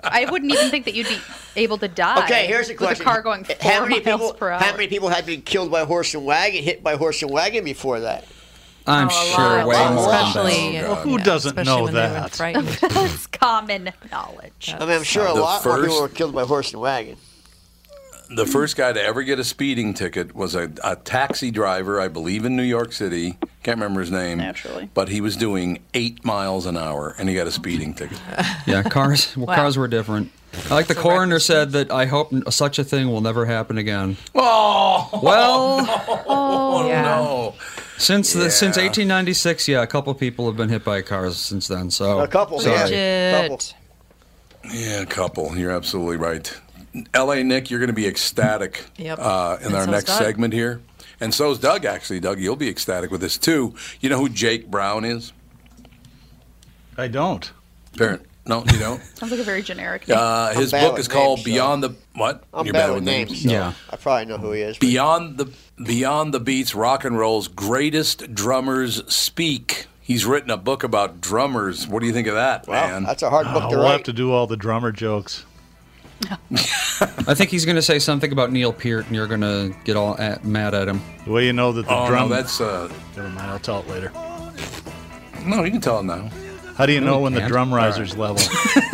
I wouldn't even think that you'd be able to die. Okay, here's the with question: a car going four how many miles people? per hour. How many people had been killed by horse and wagon, hit by horse and wagon before that? I'm Oh, sure lot, way more than that. especially, Oh, God. Who doesn't know when they were that? frightened. [LAUGHS] That's common knowledge. I mean, I'm sure a The lot more people were killed by horse and wagon. The first guy to ever get a speeding ticket was a, a taxi driver, I believe, in New York City. Can't remember his name. Naturally. But he was doing eight miles an hour, and he got a speeding ticket. [LAUGHS] Yeah, cars. Well, Wow. cars were different. I like the coroner said that I hope such a thing will never happen again. Oh, Well, [LAUGHS] oh, oh Yeah. no! since the, since 1896, yeah, a couple people have been hit by cars since then. So A couple, sorry. yeah. Couple. Yeah, a couple. You're absolutely right. L.A. Nick, you're going to be ecstatic Yep. uh, in And our so's next segment here, and so's Doug. Actually, Doug, you'll be ecstatic with this too. You know who Jake Brown is? I don't. Parent? No, you don't. [LAUGHS] Sounds like a very generic name. Uh, his book is called names, so- Beyond the what? I'm You're bad with names. so Yeah. I probably know who he is. Beyond the Beyond the Beats, rock and roll's greatest drummers speak. He's written a book about drummers. What do you think of that, Wow, man? that's a hard book Oh, to we'll have write. to do all the drummer jokes. [LAUGHS] I think he's going to say something about Neil Peart, and you're going to get all at, mad at him. The way you know that the oh drum. no, that's uh, Never mind. I'll tell it later. no. You can tell it now. How do you know we when the can't. drum riser's level? [LAUGHS] [LAUGHS]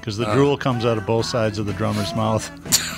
Because the drool comes out of both sides of the drummer's mouth.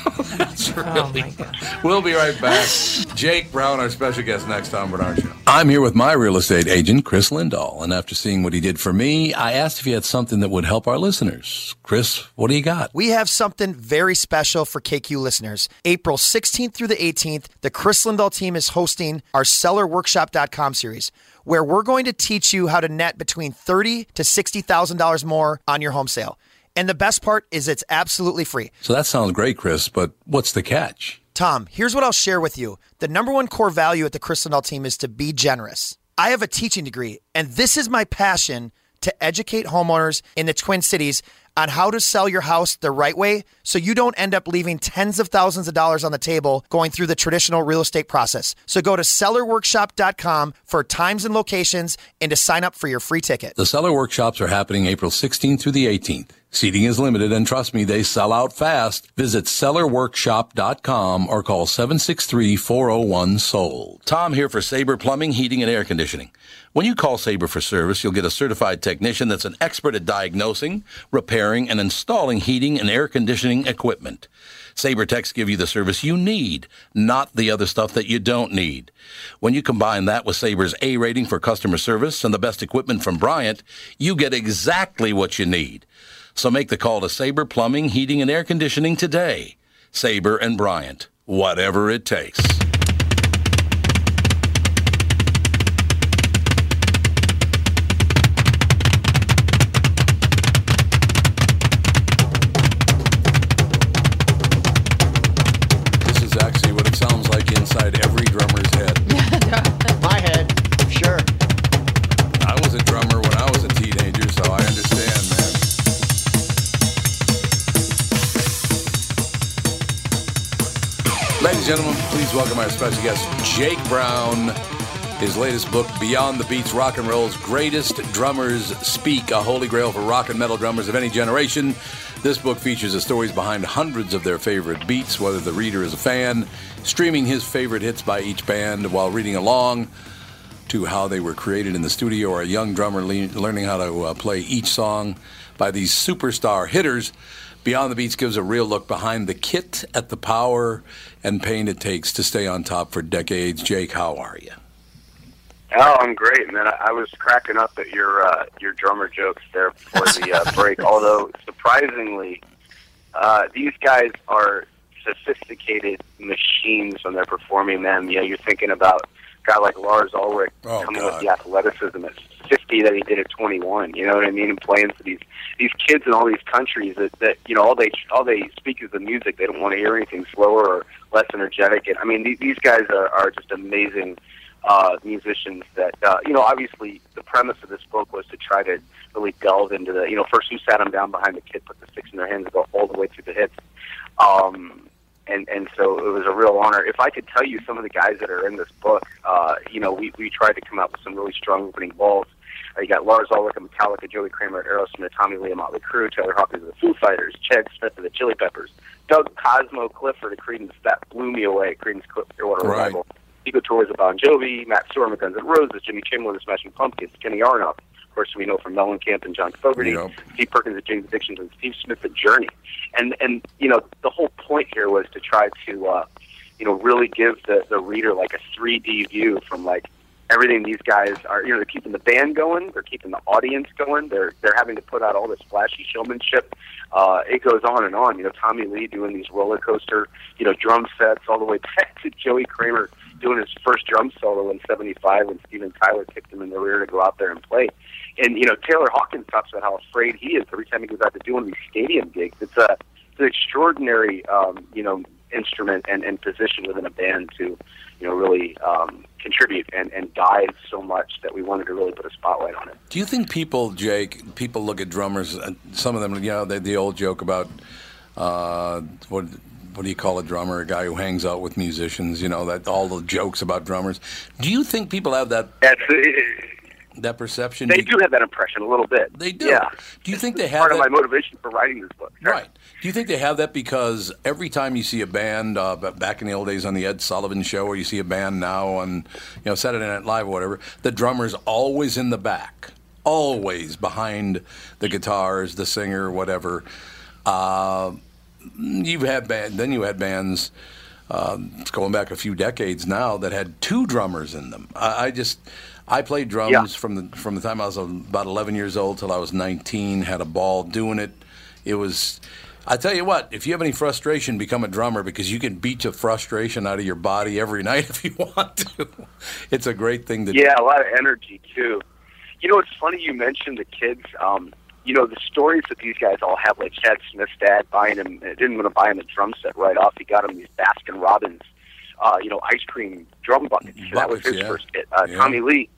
Oh really. god. We'll be right back. Jake Brown, our special guest next Tom Barnard Show. I'm here with my real estate agent, Chris Lindahl. And after seeing what he did for me, I asked if he had something that would help our listeners. Chris, what do you got? We have something very special for KQ listeners. April 16th through the 18th, the Chris Lindahl team is hosting our sellerworkshop.com series, where we're going to teach you how to net between $30 to $60,000 more on your home sale. And the best part is it's absolutely free. So that sounds great, Chris, but what's the catch? Tom, here's what I'll share with you. The number one core value at the Chris Lindahl team is to be generous. I have a teaching degree, and this is my passion to educate homeowners in the Twin Cities on how to sell your house the right way so you don't end up leaving tens of thousands of dollars on the table going through the traditional real estate process. So go to sellerworkshop.com for times and locations and to sign up for your free ticket. The seller workshops are happening April 16th through the 18th. Seating is limited, and trust me, they sell out fast. Visit sellerworkshop.com or call 763-401-SOLD. Tom here for Sabre Plumbing, Heating, and Air Conditioning. When you call Sabre for service, you'll get a certified technician that's an expert at diagnosing, repairing, and installing heating and air conditioning equipment. Sabre Techs give you the service you need, not the other stuff that you don't need. When you combine that with Sabre's A rating for customer service and the best equipment from Bryant, you get exactly what you need. So make the call to Sabre Plumbing, Heating, and Air Conditioning today. Sabre and Bryant, whatever it takes. Welcome our special guest, Jake Brown. His latest book, Beyond the Beats Rock and Roll's Greatest Drummers Speak, a holy grail for rock and metal drummers of any generation. This book features the stories behind hundreds of their favorite beats, whether the reader is a fan, streaming his favorite hits by each band while reading along to how they were created in the studio or a young drummer le- learning how to uh, play each song by these superstar hitters. Beyond the Beats gives a real look behind the kit at the power and pain it takes to stay on top for decades. Jake, how are you? Oh, I'm great, man. I, I was cracking up at your uh, your drummer jokes there before the uh, [LAUGHS] break. Although surprisingly, uh, these guys are sophisticated machines when they're performing them. You know, you're thinking about guy like Lars Ulrich Oh, coming God. with the athleticism at 50 that he did at 21. You know what I mean? And playing for these these kids in all these countries that that you know all they all they speak is the music. They don't want to hear anything slower or less energetic. And I mean, these, these guys are, are just amazing uh, musicians that uh, you know. Obviously, the premise of this book was to try to really delve into the you know first who sat them down behind the kit, put the sticks in their hands, and go all the way through the hits. Um, and and so it was a real honor. If I could tell you some of the guys that are in this book, uh, you know, we we tried to come up with some really strong opening balls. Uh, you got Lars Ulrich of Metallica, Joey Kramer at Aerosmith, Tommy Lee of Motley Crue, Taylor Hawkins of the Foo Fighters, Chad Smith of the Chili Peppers, Doug Cosmo Clifford of Creedence. That blew me away. Creedence Clearwater Right. Revival. Tico Torres of Bon Jovi, Matt Sorum of Guns N' Roses, Jimmy Chamberlin of Smashing Pumpkins, Kenny of course we know from Mellencamp and John Fogerty, Yep. Steve Perkins of Jane's Addiction, and Steve Smith of Journey. And and you know the whole point here was to try to uh, you know really give the the reader like a 3D view from like everything these guys are. You know they're keeping the band going, they're keeping the audience going, they're they're having to put out all this flashy showmanship. Uh, it goes on and on. You know Tommy Lee doing these roller coaster you know drum sets all the way [LAUGHS] back to Joey Kramer doing his first drum solo in '75 when Steven Tyler kicked him in the rear to go out there and play. And you know Taylor Hawkins talks about how afraid he is every time he goes out to do one of these stadium gigs. It's a it's an extraordinary um, you know instrument and, and position within a band to you know really um, contribute and, and guide so much that we wanted to really put a spotlight on it. Do you think people, Jake, people look at drummers, uh, some of them, you know, the, the old joke about uh, what what do you call a drummer? A guy who hangs out with musicians, you know, that all the jokes about drummers. Do you think people have that That's it, that perception? they do have that impression a little bit. They do. Yeah. Do you think they have part of that? my motivation for writing this book? Right. Do you think they have that because every time you see a band uh, back in the old days on the Ed Sullivan Show, or you see a band now on you know Saturday Night Live or whatever, the drummer's always in the back, always behind the guitars, the singer, whatever. Uh, you've had band, then you had bands. Um, going back a few decades now that had two drummers in them. I, I just I played drums Yeah. from the from the time I was about 11 years old till I was 19. Had a ball doing it. It was. I tell you what, if you have any frustration, become a drummer because you can beat the frustration out of your body every [LAUGHS] night if you want to. It's a great thing to do. Yeah, a lot of energy too. You know, it's funny you mentioned the kids. Um, you know, the stories that these guys all have, like Chad Smith's dad buying him, didn't want to buy him a drum set right off. He got him these Baskin Robbins, uh, you know, ice cream drum buckets. that was his yeah. first hit. Uh, Yeah. Tommy Lee,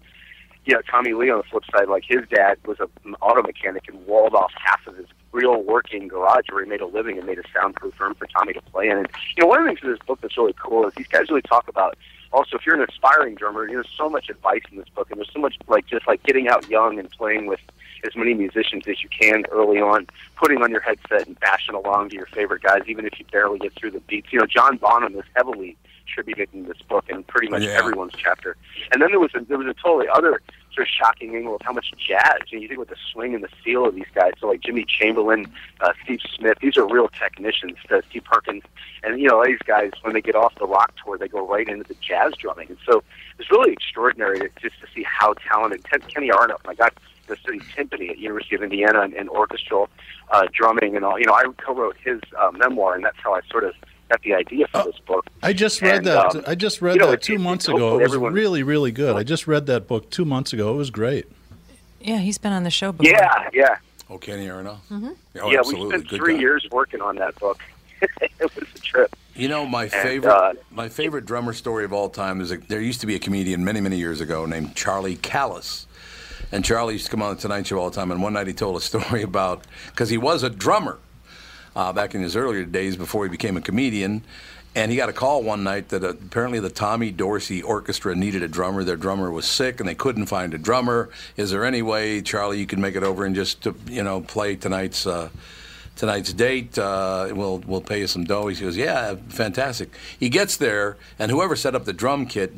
you know, Tommy Lee on the flip side, like his dad was a, an auto mechanic and walled off half of his real working garage where he made a living and made a soundproof room for Tommy to play in. And you know, one of the things in this book that's really cool is these guys really talk about also if you're an aspiring drummer, you know, there's so much advice in this book and there's so much like just like getting out young and playing with as many musicians as you can early on, putting on your headset and bashing along to your favorite guys, even if you barely get through the beats. You know, John Bonham is heavily attributed in this book in pretty much Yeah. everyone's chapter. And then there was a, there was a totally other sort of shocking angle of how much jazz. And you think with the swing and the feel of these guys. So like Jimmy Chamberlin, uh, Steve Smith, these are real technicians. Uh, Steve Perkins, and you know these guys when they get off the rock tour, they go right into the jazz drumming. And so it's really extraordinary to, just to see how talented Ken, Kenny Aronoff. I got the city timpani at University of Indiana and, and orchestral uh, drumming and all. You know, I co-wrote his uh, memoir, and that's how I sort of got the idea for this book. I just read And, that. um, I just read you know, that two it's months hopeful ago. It was everyone- really, really good. I just read that book two months ago. It was great. Yeah, he's been on the show before. Yeah, yeah. Oh, Kenny Aronoff? Mm-hmm. Oh, yeah, absolutely. we spent Good three guy. years working on that book. [LAUGHS] it was a trip. You know, my And, favorite uh, my favorite drummer story of all time is a, there used to be a comedian many many years ago named Charlie Callas, and Charlie used to come on the Tonight Show all the time. And one night he told a story [LAUGHS] about because he was a drummer uh, back in his earlier days before he became a comedian. And he got a call one night that uh, apparently the Tommy Dorsey Orchestra needed a drummer. Their drummer was sick, and they couldn't find a drummer. Is there any way, Charlie, you can make it over and just uh, you know play tonight's uh, tonight's date. Uh, we'll we'll pay you some dough. He goes, yeah, fantastic. He gets there, and whoever set up the drum kit,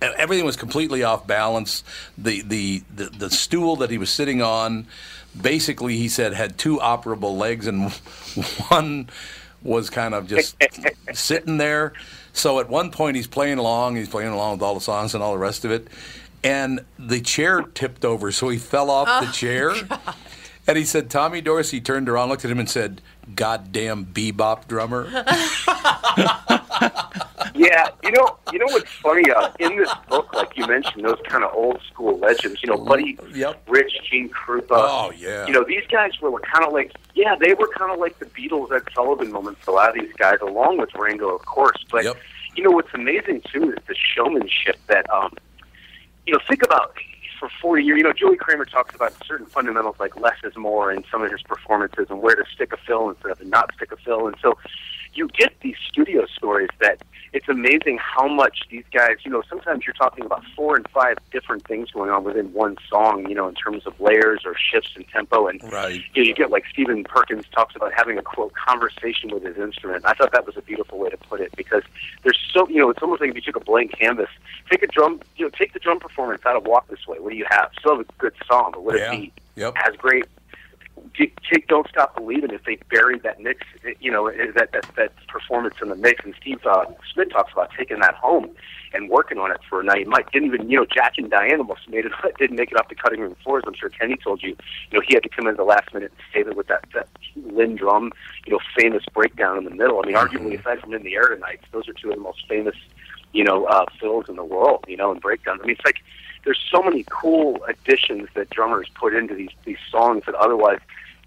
everything was completely off balance. The the the, the stool that he was sitting on, basically, he said had two operable legs, and [LAUGHS] one was kind of just [LAUGHS] sitting there. So at one point, he's playing along. He's playing along with all the songs and all the rest of it. And the chair tipped over, so he fell off the oh, chair. And he said, Tommy Dorsey turned around, looked at him, and said, "Goddamn bebop drummer." [LAUGHS] yeah, you know, you know what's funny? Uh, in this book, like you mentioned, those kind of old school legends. You know, Buddy Yep. Rich, Gene Krupa. Oh, yeah. You know, these guys were, were kind of like, yeah, they were kind of like the Beatles at Sullivan moments. A lot of these guys, along with Ringo, of course. But you know what's amazing too is the showmanship that um, you know think about for 40 years. You know, Joey Kramer talks about certain fundamentals like less is more in some of his performances and where to stick a fill instead of not stick a fill. And so you get these studio stories that it's amazing how much these guys, you know, sometimes you're talking about four and five different things going on within one song, you know, in terms of layers or shifts in tempo. And Right. you, know, you get like Stephen Perkins talks about having a quote conversation with his instrument. I thought that was a beautiful way to put it because there's so you know it's almost like if you took a blank canvas, take a drum, you know, take the drum performance out of Walk This Way. What do you have? Still have a good song, but would Yeah. it be Yep. as great? Take Don't Stop Believing if they buried that mix, you know, that that that performance in the mix. And Steve uh, Smith talks about taking that home and working on it for a night. Mike didn't even, you know, Jack and Diane almost made it, [LAUGHS] didn't make it off the cutting room floors. I'm sure Kenny told you, you know, he had to come in at the last minute and save it with that, that Linn drum, you know, famous breakdown in the middle. I mean, arguably, aside from In the Air Tonight, those are two of the most famous, you know, uh, fills in the world, you know, and breakdowns. I mean, it's like there's so many cool additions that drummers put into these these songs that otherwise,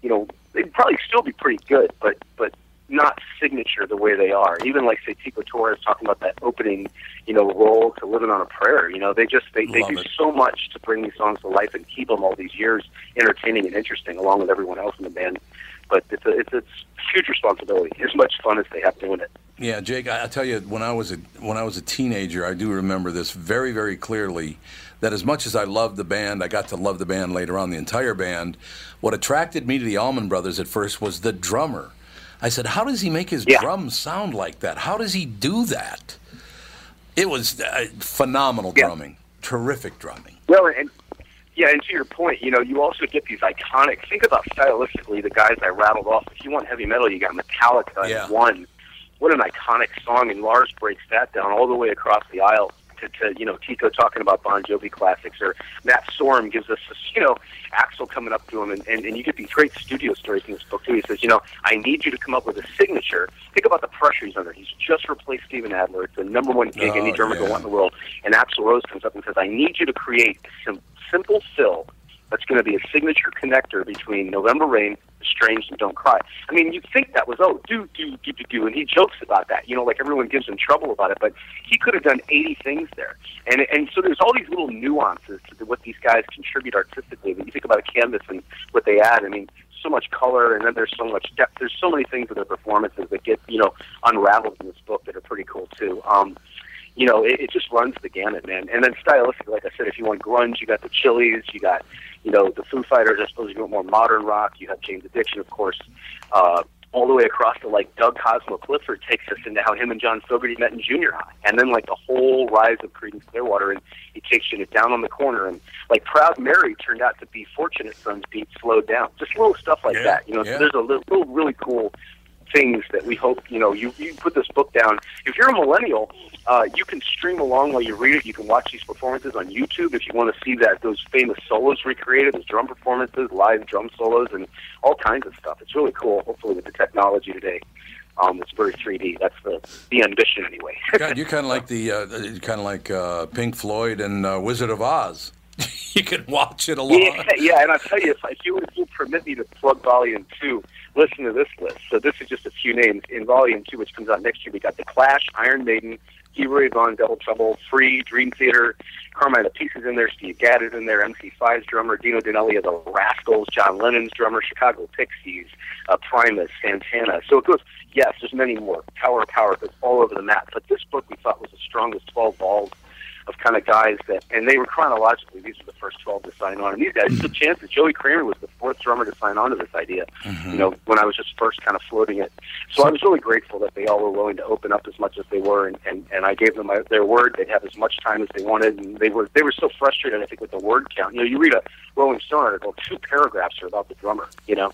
you know, they'd probably still be pretty good, but but not signature the way they are. Even like say Tico Torres talking about that opening, you know, role to Living on a Prayer. You know, they just they, they do it. so much to bring these songs to life and keep them all these years entertaining and interesting, along with everyone else in the band. But it's a, it's it's huge responsibility. As much fun as they have doing it. Yeah, Jake, I, I tell you, when I was a when I was a teenager, I do remember this very, very clearly. That as much as I loved the band, I got to love the band later on, the entire band. What attracted me to the Allman Brothers at first was the drummer. I said, "How does he make his drums sound like that? How does he do that?" It was uh, phenomenal drumming, terrific drumming. Well, and yeah, and to your point, you know, you also get these iconic. Think about stylistically the guys I rattled off. If you want heavy metal, you got Metallica Yeah. and One. What an iconic song, and Lars breaks that down all the way across the aisle. To, to you know, Tico talking about Bon Jovi classics, or Matt Sorum gives us this, you know, Axl coming up to him, and, and, and you get these great studio stories in this book too. He says, you know, I need you to come up with a signature. Think about the pressure he's under. He's just replaced Steven Adler. It's the number one gig Oh, any drummer yeah. can want in the world. And Axl Rose comes up and says, I need you to create a sim- simple fill that's going to be a signature connector between November Rain, Strange, and Don't Cry. I mean, you'd think that was, oh, do, do, do, do, do. And he jokes about that. You know, like everyone gives him trouble about it, but he could have done 80 things there. And, and so there's all these little nuances to what these guys contribute artistically. When you think about a canvas and what they add, I mean, so much color, and then there's so much depth. There's so many things in their performances that get, you know, unraveled in this book that are pretty cool, too. Um, you know, it, it just runs the gamut, man. And then stylistically, like I said, if you want grunge, you got the Chili's, you got, you know, the Foo Fighters. I suppose you want more modern rock. You have Jane's Addiction, of course. Uh, all the way across to like Doug Cosmo Clifford takes us into how him and John Fogerty met in junior high, and then like the whole rise of Creedence Clearwater, and he takes you to down on the corner, and like Proud Mary turned out to be Fortunate Son's beat slowed down, just little stuff like Yeah, that. You know, yeah. so there's a little, little really cool things that we hope you know you you put this book down if you're a millennial uh, you can stream along while you read it you can watch these performances on youtube if you want to see that those famous solos recreated those drum performances live drum solos and all kinds of stuff it's really cool hopefully with the technology today um, it's very 3d that's the the ambition anyway God, you're kind of like the uh, kind of like uh, Pink Floyd and uh, Wizard of Oz. [LAUGHS] you can watch it along. Yeah, yeah, and I'll tell you, if, if you if you permit me to plug Volume Two, listen to this list. So this is just a few names in Volume Two, which comes out next year. We got The Clash, Iron Maiden, Leroy Von Double Trouble, Free, Dream Theater, Carmine Appice in there, Steve Gadd is in there, MC5's drummer, Dino Danelli of the Rascals, John Lennon's drummer, Chicago Pixies, uh, Primus, Santana. So it goes. Yes, there's many more. Tower of Power goes all over the map. But this book we thought was the strongest 12 balls of kind of guys that, and they were chronologically, these were the first 12 to sign on. And these guys took mhm. chances. Joey Kramer was the fourth drummer to sign on to this idea, mm-hmm. you know, when I was just first kind of floating it. So I was really grateful that they all were willing to open up as much as they were, and, and, and I gave them my, their word. They'd have as much time as they wanted, and they were, they were so frustrated, I think, with the word count. You know, you read a Rolling Stone article, two paragraphs are about the drummer, you know.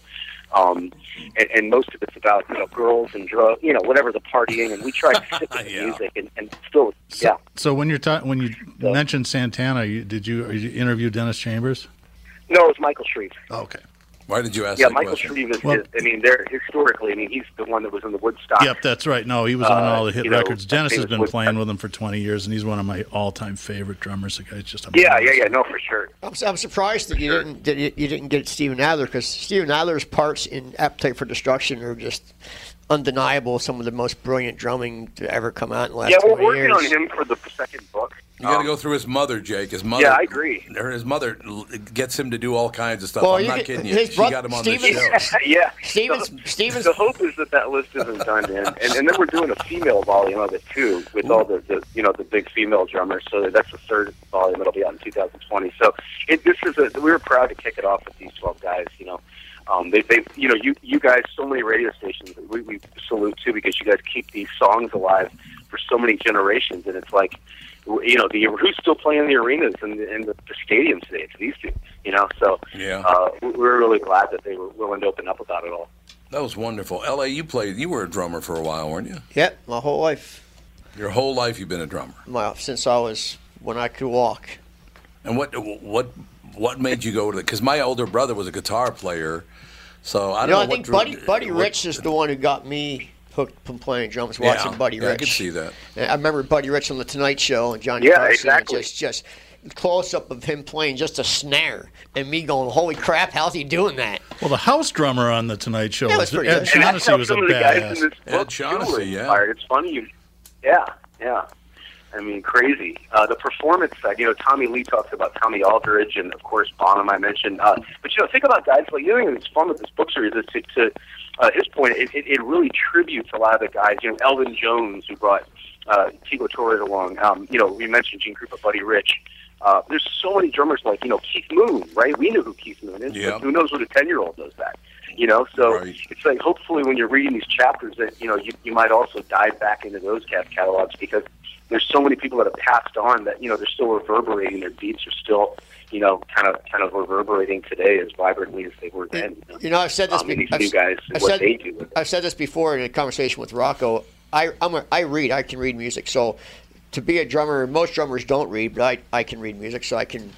Um, and, and most of it's about you know girls and drugs, you know whatever the partying, and we try to stick [LAUGHS] with the music and, and still, yeah. So when you're ta- when you mentioned Santana, you, did you, you interview Dennis Chambers? No, it was Michael Shrieve. Okay. Why did you ask yeah, that Michael question? Shrieve is. Well- is I mean, they're historically. I mean, he's the one that was in the Woodstock. Yep, that's right. No, he was on Uh, all the hit you know, records. Dennis has been Woodstock. playing with him for 20 years, and he's one of my all-time favorite drummers. The guy's just Yeah, amazing. yeah, yeah. No, for sure. I'm, I'm surprised that you didn't that you, you didn't get Steven Adler because Steven Adler's parts in Appetite for Destruction are just undeniable. Some of the most brilliant drumming to ever come out in the last yeah, we're 20 working years. on him for the second book. You got to Um, go through his mother, Jake. His mother. Yeah, I agree. Or his mother gets him to do all kinds of stuff. Well, I'm not get- kidding you. his She brother- got him on Steven's- the show. [LAUGHS] yeah. Stevens, The, Stevens. the hope is that that list isn't done, and, and and then we're doing a female volume of it too, with all the, the you know the big female drummers. So that's the third volume. It'll be out in 2020. So it, this is a we were proud to kick it off with these 12 guys. You know, um, they they you know you you guys so many radio stations we, we salute too because you guys keep these songs alive for so many generations, and it's like you know the who's still playing in the arenas and the, and the, the stadiums today. It's these two. You know, so Yeah. uh, we- we're really glad that they were willing to open up about it all. That was wonderful. L.A., you played. You were a drummer for a while, weren't you? Yep, my whole life. Your whole life, you've been a drummer. My, since I was when I could walk. And what what what made you go to? Because my older brother was a guitar player, so I don't know, know. I think what, Buddy Buddy what- Rich is the one who got me hooked from playing drums. Yeah, Watching Buddy yeah, I Rich, could see that. And I remember Buddy Rich on the Tonight Show and Johnny Yeah, Carson. exactly. Just just close up of him playing just a snare and me going, "Holy crap! How's he doing that?" Well, the house drummer on the Tonight Show Yeah, was that's pretty Ed good. Shaughnessy was a some of the guys in badass. Ed book Shaughnessy, yeah. It's funny, you, yeah, yeah. I mean, crazy. Uh, the performance side, you know, Tommy Lee talks about Tommy Aldridge, and of course Bonham. I mentioned, uh, but you know, think about guys like you know, it's fun with this book series is to, to uh, his point. It, it, it really tributes a lot of the guys. You know, Elvin Jones, who brought uh, Tico Torres along. Um, you know, we mentioned Gene Krupa, Buddy Rich. Uh, there's so many drummers like you know Keith Moon, right? We knew who Keith Moon is. Yeah. But who knows what a ten year old does that? You know, so Right. it's like hopefully when you're reading these chapters that you know you, you might also dive back into those cat catalogs because there's so many people that have passed on that you know they're still reverberating. Their beats are still you know kind of kind of reverberating today as vibrantly as they were then. You know, You know, I've said this. um, be- these I've, new guys, I've what said, they do. I've said this before in a conversation with Rocco. I I'm a, I read. I can read music. So to be a drummer, most drummers don't read, but I I can read music, so I can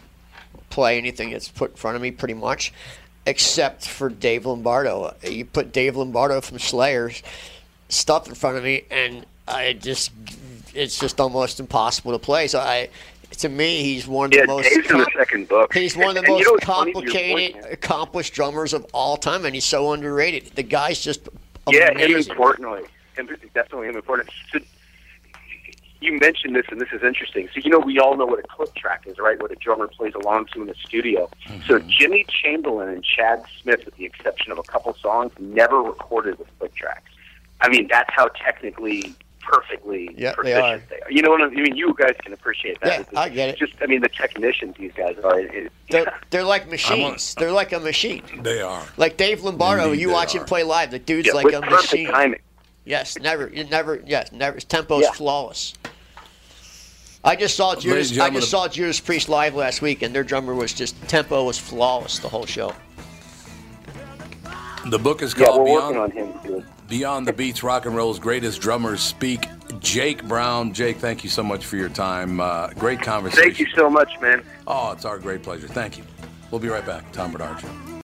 play anything that's put in front of me, pretty much, except for Dave Lombardo. You put Dave Lombardo from Slayer's stuff in front of me, and I just it's just almost impossible to play. So I. To me, he's one of Yeah, the most. Dave's in the second book. He's one of the And you most know to point, complicated, accomplished drummers of all time, and he's so underrated. The guy's just Yeah, him importantly. Him, definitely him important. So, you mentioned this, and this is interesting. So, you know, we all know what a click track is, right? What a drummer plays along to in the studio. So, mm-hmm. Jimmy Chamberlin and Chad Smith, with the exception of a couple songs, never recorded with click tracks. I mean, that's how technically perfectly Yeah, they proficient are. they are. You know what I mean? You guys can appreciate that. Yeah, I get it. Just, I mean, the technicians these guys are. It, it, They're, they're like machines. They're like a machine. They are. Like Dave Lombardo, Indeed you watch are. him play live. The dude's yeah, like with a perfect machine. timing. Yes, never, you never, yes, never. His tempo's Yeah. flawless. I just saw Judas. I just saw Judas Priest live last week, and their drummer was just tempo was flawless the whole show. The book is Yeah, called we're Beyond, on him. Beyond the Beats: Rock and Roll's Greatest Drummers Speak. Jake Brown. Jake, thank you so much for your time. Uh, great conversation. Thank you so much, man. Oh, it's our great pleasure. Thank you. We'll be right back. Tom Barnard Show.